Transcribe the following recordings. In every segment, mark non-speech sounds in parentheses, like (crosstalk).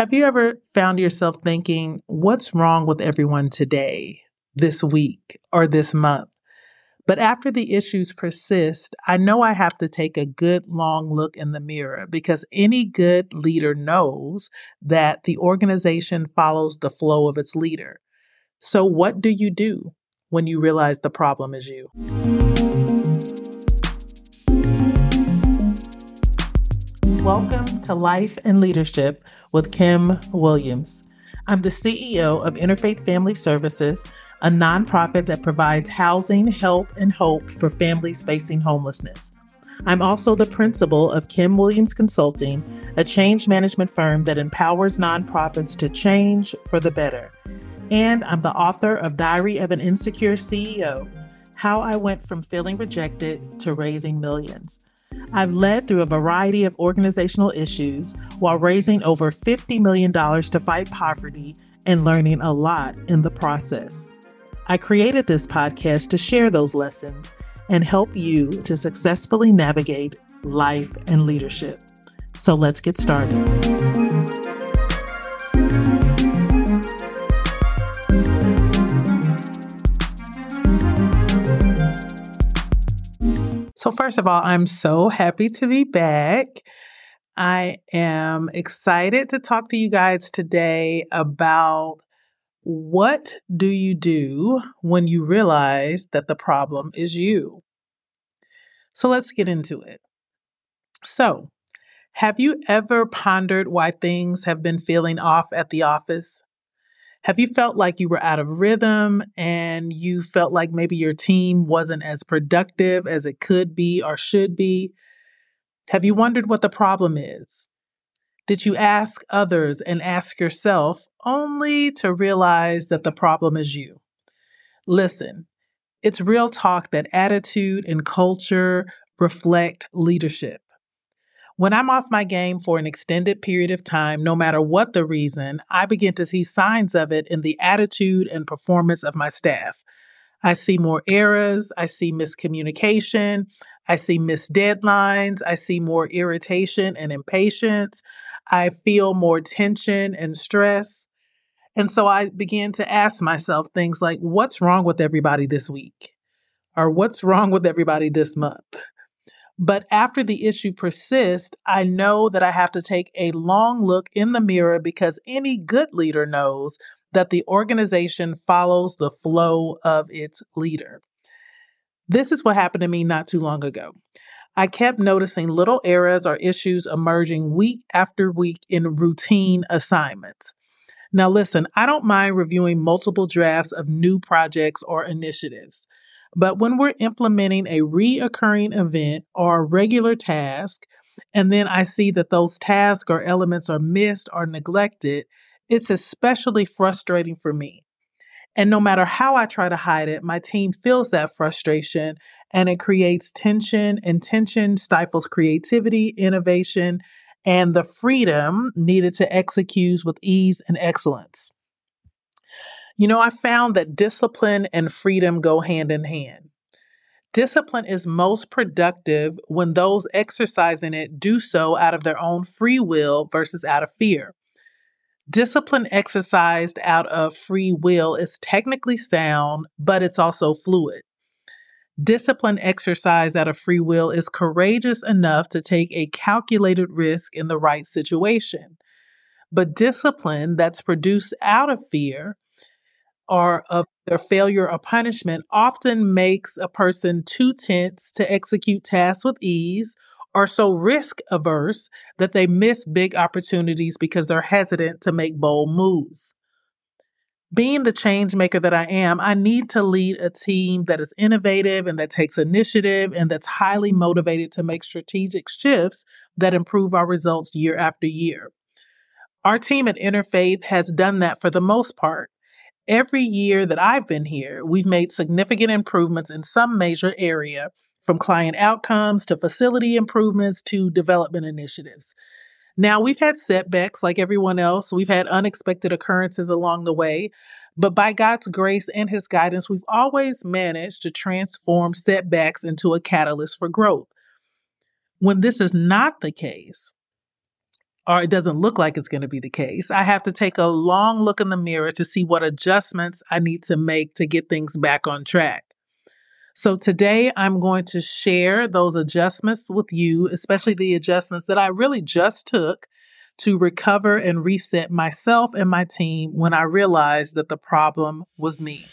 Have you ever found yourself thinking, what's wrong with everyone today, this week, or this month? But after the issues persist, I know I have to take a good long look in the mirror because any good leader knows that the organization follows the flow of its leader. So, what do you do when you realize the problem is you? Welcome to Life and Leadership with Kim Williams. I'm the CEO of Interfaith Family Services, a nonprofit that provides housing, help, and hope for families facing homelessness. I'm also the principal of Kim Williams Consulting, a change management firm that empowers nonprofits to change for the better. And I'm the author of Diary of an Insecure CEO How I Went from Feeling Rejected to Raising Millions. I've led through a variety of organizational issues while raising over $50 million to fight poverty and learning a lot in the process. I created this podcast to share those lessons and help you to successfully navigate life and leadership. So let's get started. First of all, I'm so happy to be back. I am excited to talk to you guys today about what do you do when you realize that the problem is you? So, let's get into it. So, have you ever pondered why things have been feeling off at the office? Have you felt like you were out of rhythm and you felt like maybe your team wasn't as productive as it could be or should be? Have you wondered what the problem is? Did you ask others and ask yourself only to realize that the problem is you? Listen, it's real talk that attitude and culture reflect leadership. When I'm off my game for an extended period of time, no matter what the reason, I begin to see signs of it in the attitude and performance of my staff. I see more errors, I see miscommunication, I see missed deadlines, I see more irritation and impatience, I feel more tension and stress. And so I began to ask myself things like, what's wrong with everybody this week? Or what's wrong with everybody this month? But after the issue persists, I know that I have to take a long look in the mirror because any good leader knows that the organization follows the flow of its leader. This is what happened to me not too long ago. I kept noticing little errors or issues emerging week after week in routine assignments. Now, listen, I don't mind reviewing multiple drafts of new projects or initiatives. But when we're implementing a reoccurring event or a regular task, and then I see that those tasks or elements are missed or neglected, it's especially frustrating for me. And no matter how I try to hide it, my team feels that frustration and it creates tension, and tension stifles creativity, innovation, and the freedom needed to execute with ease and excellence. You know, I found that discipline and freedom go hand in hand. Discipline is most productive when those exercising it do so out of their own free will versus out of fear. Discipline exercised out of free will is technically sound, but it's also fluid. Discipline exercised out of free will is courageous enough to take a calculated risk in the right situation. But discipline that's produced out of fear or of their failure or punishment often makes a person too tense to execute tasks with ease or so risk averse that they miss big opportunities because they're hesitant to make bold moves. Being the change maker that I am, I need to lead a team that is innovative and that takes initiative and that's highly motivated to make strategic shifts that improve our results year after year. Our team at Interfaith has done that for the most part. Every year that I've been here, we've made significant improvements in some major area, from client outcomes to facility improvements to development initiatives. Now, we've had setbacks like everyone else, we've had unexpected occurrences along the way, but by God's grace and His guidance, we've always managed to transform setbacks into a catalyst for growth. When this is not the case, or it doesn't look like it's going to be the case. I have to take a long look in the mirror to see what adjustments I need to make to get things back on track. So today I'm going to share those adjustments with you, especially the adjustments that I really just took to recover and reset myself and my team when I realized that the problem was me.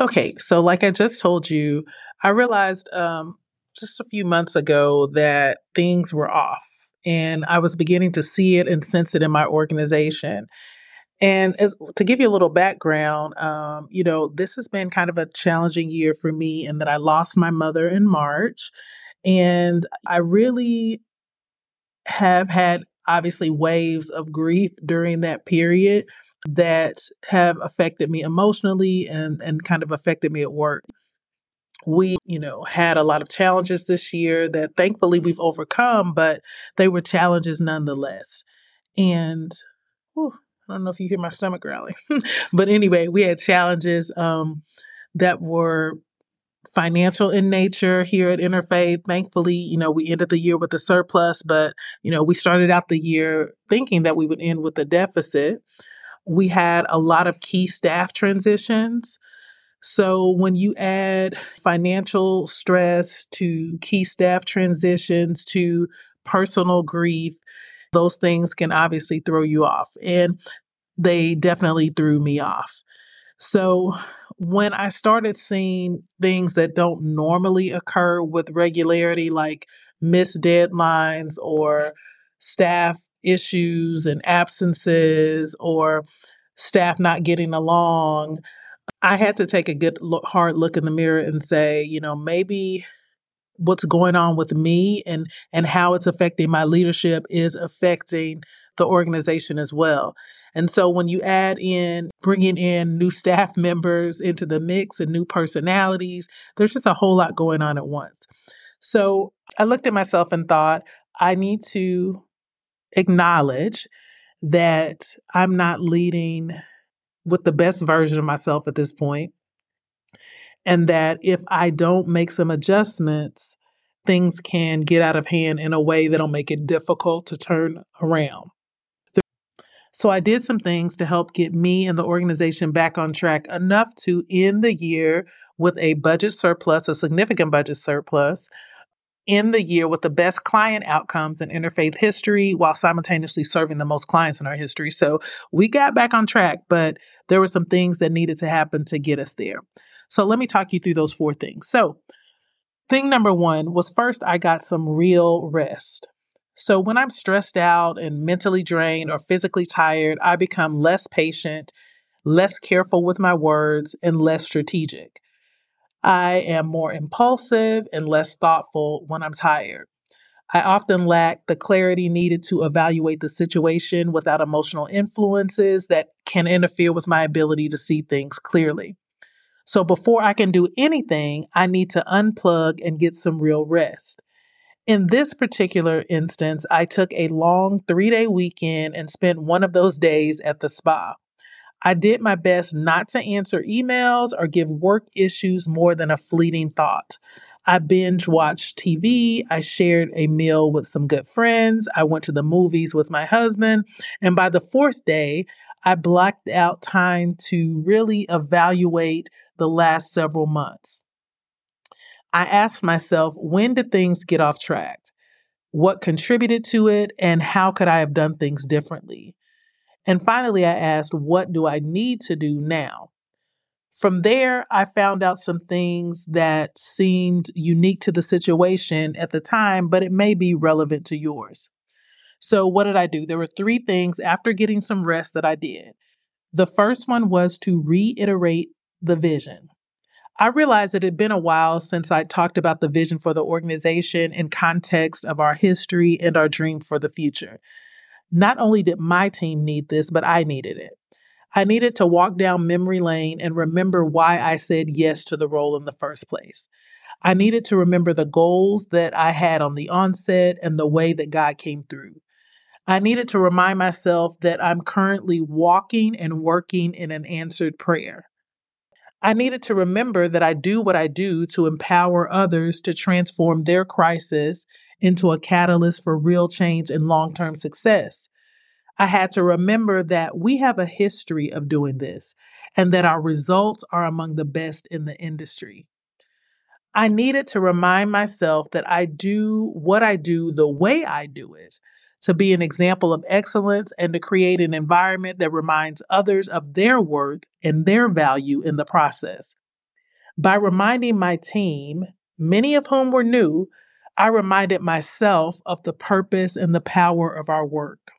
Okay, so like I just told you, I realized um, just a few months ago that things were off and I was beginning to see it and sense it in my organization. And as, to give you a little background, um, you know, this has been kind of a challenging year for me in that I lost my mother in March. And I really have had obviously waves of grief during that period that have affected me emotionally and, and kind of affected me at work. We, you know, had a lot of challenges this year that thankfully we've overcome, but they were challenges nonetheless. And whew, I don't know if you hear my stomach growling, (laughs) but anyway, we had challenges um, that were financial in nature here at Interfaith. Thankfully, you know, we ended the year with a surplus, but, you know, we started out the year thinking that we would end with a deficit. We had a lot of key staff transitions. So when you add financial stress to key staff transitions to personal grief, those things can obviously throw you off. And they definitely threw me off. So when I started seeing things that don't normally occur with regularity, like missed deadlines or staff issues and absences or staff not getting along, I had to take a good look, hard look in the mirror and say, you know, maybe what's going on with me and and how it's affecting my leadership is affecting the organization as well. And so when you add in bringing in new staff (laughs) members into the mix and new personalities, there's just a whole lot going on at once. So I looked at myself and thought, I need to acknowledge that I'm not leading with the best version of myself at this point, And that if I don't make some adjustments, things can get out of hand in a way that'll make it difficult to turn around. So I did some things to help get me and the organization back on track enough to end the year with a budget surplus, a significant budget surplus, end the year with the best client outcomes in interfaith history while simultaneously serving the most clients in our history. So we got back on track, but there were some things that needed to happen to get us there. So let me talk you through those four things. So, thing number one was first, I got some real rest. So when I'm stressed out and mentally drained or physically tired, I become less patient, less careful with my words, and less strategic. I am more impulsive and less thoughtful when I'm tired. I often lack the clarity needed to evaluate the situation without emotional influences that can interfere with my ability to see things clearly. So before I can do anything, I need to unplug and get some real rest. In this particular instance, I took a long three day weekend and spent one of those days at the spa. I did my best not to answer emails or give work issues more than a fleeting thought. I binge watched TV. I shared a meal with some good friends. I went to the movies with my husband. And by the fourth day, I blocked out time to really evaluate the last several months. I asked myself, when did things get off track? What contributed to it? And how could I have done things differently? And finally, I asked, what do I need to do now? From there, I found out some things that seemed unique to the situation at the time, but it may be relevant to yours. So, what did I do? There were three things after getting some rest that I did. The first one was to reiterate the vision. I realized it had been a while since I talked about the vision for the organization in context of our history and our dream for the future. Not only did my team need this, but I needed it. I needed to walk down memory lane and remember why I said yes to the role in the first place. I needed to remember the goals that I had on the onset and the way that God came through. I needed to remind myself that I'm currently walking and working in an answered prayer. I needed to remember that I do what I do to empower others to transform their crisis into a catalyst for real change and long term success. I had to remember that we have a history of doing this and that our results are among the best in the industry. I needed to remind myself that I do what I do the way I do it to be an example of excellence and to create an environment that reminds others of their worth and their value in the process. By reminding my team, many of whom were new, I reminded myself of the purpose and the power of our work.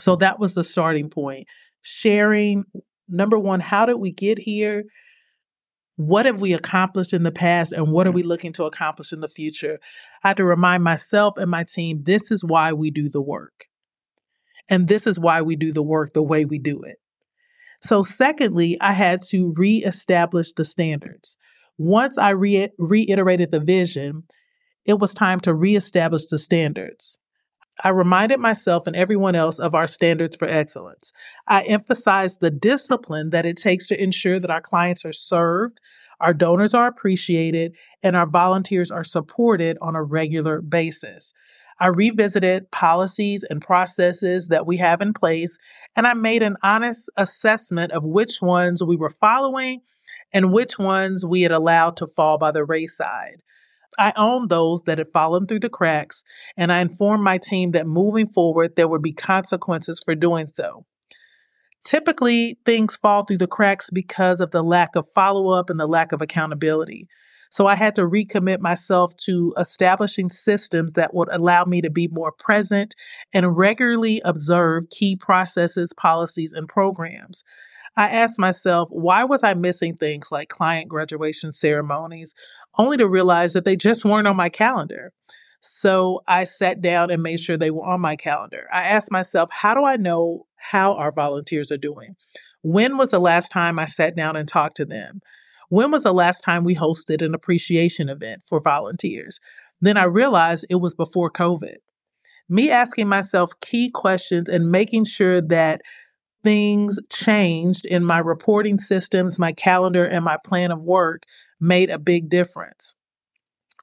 So that was the starting point. Sharing, number one, how did we get here? What have we accomplished in the past and what are we looking to accomplish in the future? I had to remind myself and my team this is why we do the work. And this is why we do the work the way we do it. So, secondly, I had to reestablish the standards. Once I re- reiterated the vision, it was time to reestablish the standards. I reminded myself and everyone else of our standards for excellence. I emphasized the discipline that it takes to ensure that our clients are served, our donors are appreciated, and our volunteers are supported on a regular basis. I revisited policies and processes that we have in place, and I made an honest assessment of which ones we were following and which ones we had allowed to fall by the wayside. I owned those that had fallen through the cracks, and I informed my team that moving forward, there would be consequences for doing so. Typically, things fall through the cracks because of the lack of follow up and the lack of accountability. So I had to recommit myself to establishing systems that would allow me to be more present and regularly observe key processes, policies, and programs. I asked myself, why was I missing things like client graduation ceremonies, only to realize that they just weren't on my calendar? So I sat down and made sure they were on my calendar. I asked myself, how do I know how our volunteers are doing? When was the last time I sat down and talked to them? When was the last time we hosted an appreciation event for volunteers? Then I realized it was before COVID. Me asking myself key questions and making sure that things changed in my reporting systems, my calendar, and my plan of work made a big difference.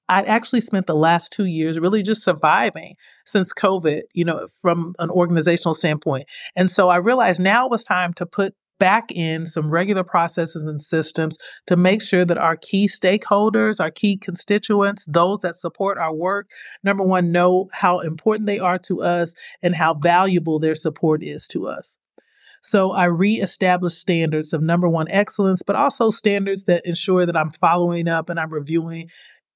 I'd actually spent the last two years really just surviving since COVID, you know, from an organizational standpoint. And so I realized now it was time to put back in some regular processes and systems to make sure that our key stakeholders, our key constituents, those that support our work, number one, know how important they are to us and how valuable their support is to us. So I reestablished standards of number one, excellence, but also standards that ensure that I'm following up and I'm reviewing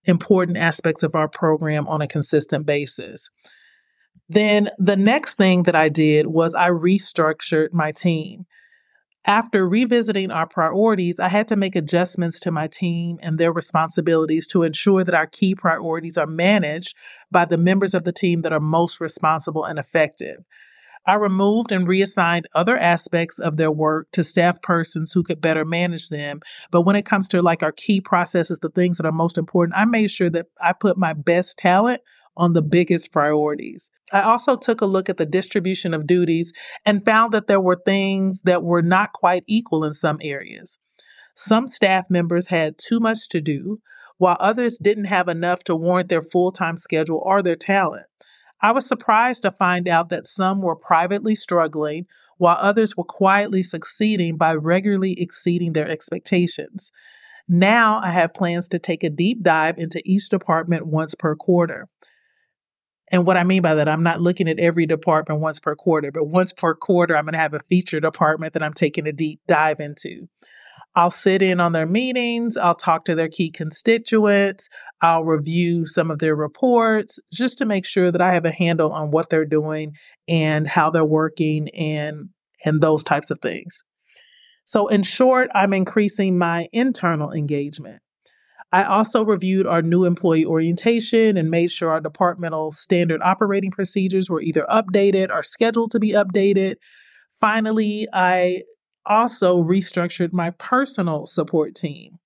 important aspects of our program on a consistent basis. Then the next thing that I did was I restructured my team. After revisiting our priorities, I had to make adjustments to my team and their responsibilities to ensure that our key priorities are managed by the members of the team that are most responsible and effective. I removed and reassigned other aspects of their work to staff persons who could better manage them. But when it comes to like our key processes, the things that are most important, I made sure that I put my best talent on the biggest priorities. I also took a look at the distribution of duties and found that there were things that were not quite equal in some areas. Some staff members had too much to do, while others didn't have enough to warrant their full time schedule or their talent. I was surprised to find out that some were privately struggling while others were quietly succeeding by regularly exceeding their expectations. Now I have plans to take a deep dive into each department once per quarter. And what I mean by that, I'm not looking at every department once per quarter, but once per quarter, I'm going to have a feature department that I'm taking a deep dive into. I'll sit in on their meetings, I'll talk to their key constituents, I'll review some of their reports just to make sure that I have a handle on what they're doing and how they're working and and those types of things. So in short, I'm increasing my internal engagement. I also reviewed our new employee orientation and made sure our departmental standard operating procedures were either updated or scheduled to be updated. Finally, I also restructured my personal support team.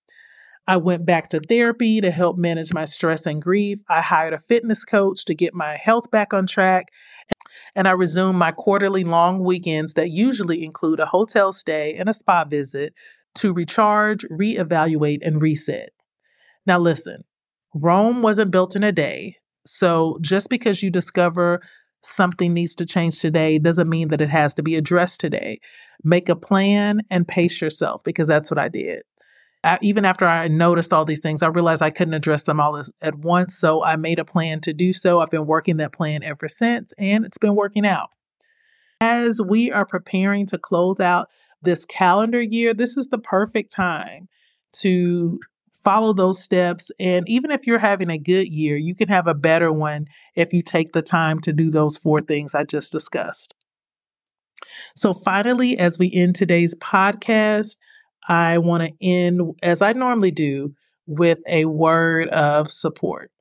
I went back to therapy to help manage my stress and grief. I hired a fitness coach to get my health back on track. And I resumed my quarterly long weekends that usually include a hotel stay and a spa visit to recharge, reevaluate, and reset. Now, listen, Rome wasn't built in a day. So just because you discover something needs to change today doesn't mean that it has to be addressed today. Make a plan and pace yourself because that's what I did. I, even after I noticed all these things, I realized I couldn't address them all at once. So I made a plan to do so. I've been working that plan ever since, and it's been working out. As we are preparing to close out this calendar year, this is the perfect time to follow those steps. And even if you're having a good year, you can have a better one if you take the time to do those four things I just discussed. So, finally, as we end today's podcast, I want to end, as I normally do, with a word of support.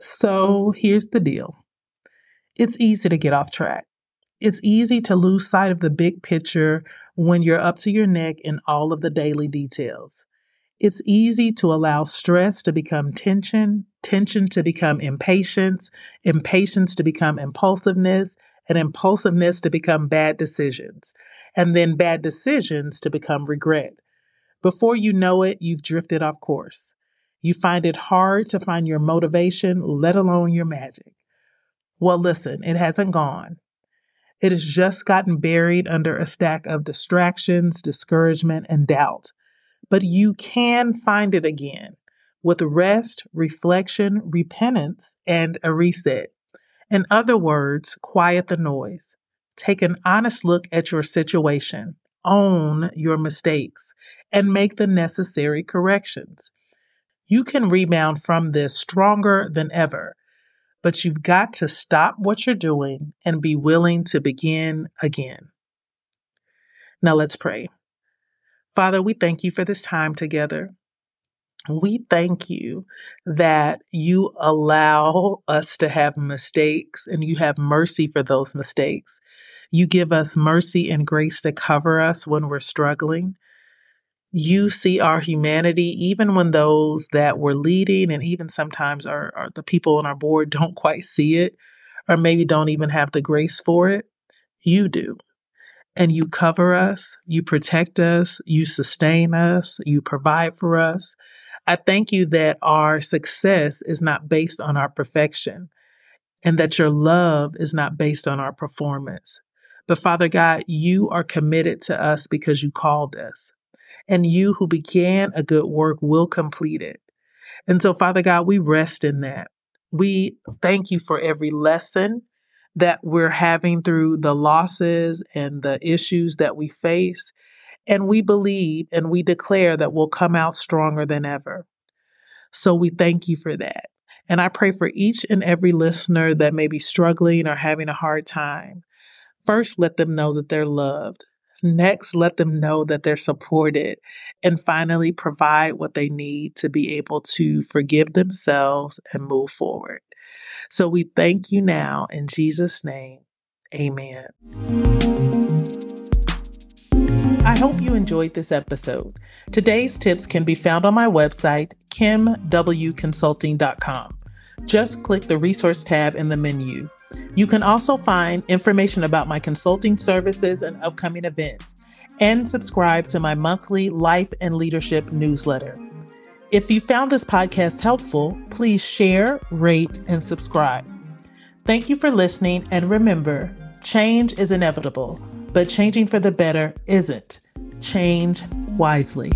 So, here's the deal it's easy to get off track. It's easy to lose sight of the big picture when you're up to your neck in all of the daily details. It's easy to allow stress to become tension, tension to become impatience, impatience to become impulsiveness, and impulsiveness to become bad decisions, and then bad decisions to become regret. Before you know it, you've drifted off course. You find it hard to find your motivation, let alone your magic. Well, listen, it hasn't gone. It has just gotten buried under a stack of distractions, discouragement, and doubt. But you can find it again with rest, reflection, repentance, and a reset. In other words, quiet the noise. Take an honest look at your situation, own your mistakes, and make the necessary corrections. You can rebound from this stronger than ever but you've got to stop what you're doing and be willing to begin again. Now let's pray. Father, we thank you for this time together. We thank you that you allow us to have mistakes and you have mercy for those mistakes. You give us mercy and grace to cover us when we're struggling you see our humanity, even when those that we're leading and even sometimes are, are the people on our board (laughs) don't quite see it or maybe don't even have the grace for it. You do. And you cover us, you protect us, you sustain us, you provide for us. I thank you that our success is not based on our perfection and that your love is not based on our performance. But Father God, you are committed to us because you called us and you who began a good work will complete it. And so, Father God, we rest in that. We thank you for every lesson that we're having through the losses and the issues that we face. And we believe and we declare that we'll come out stronger than ever. So we thank you for that. And I pray for each and every listener that may be struggling or having a hard time. First, let them know that they're loved. Next, let them know that they're supported. And finally, provide what they need to be able to forgive themselves and move forward. So we thank you now in Jesus' name. Amen. I hope you enjoyed this episode. Today's tips can be found on my website, kimwconsulting.com. Just click the resource tab in the menu. You can also find information about my consulting services and upcoming events, and subscribe to my monthly life and leadership newsletter. If you found this podcast helpful, please share, rate, and subscribe. Thank you for listening, and remember change is inevitable, but changing for the better isn't. Change wisely.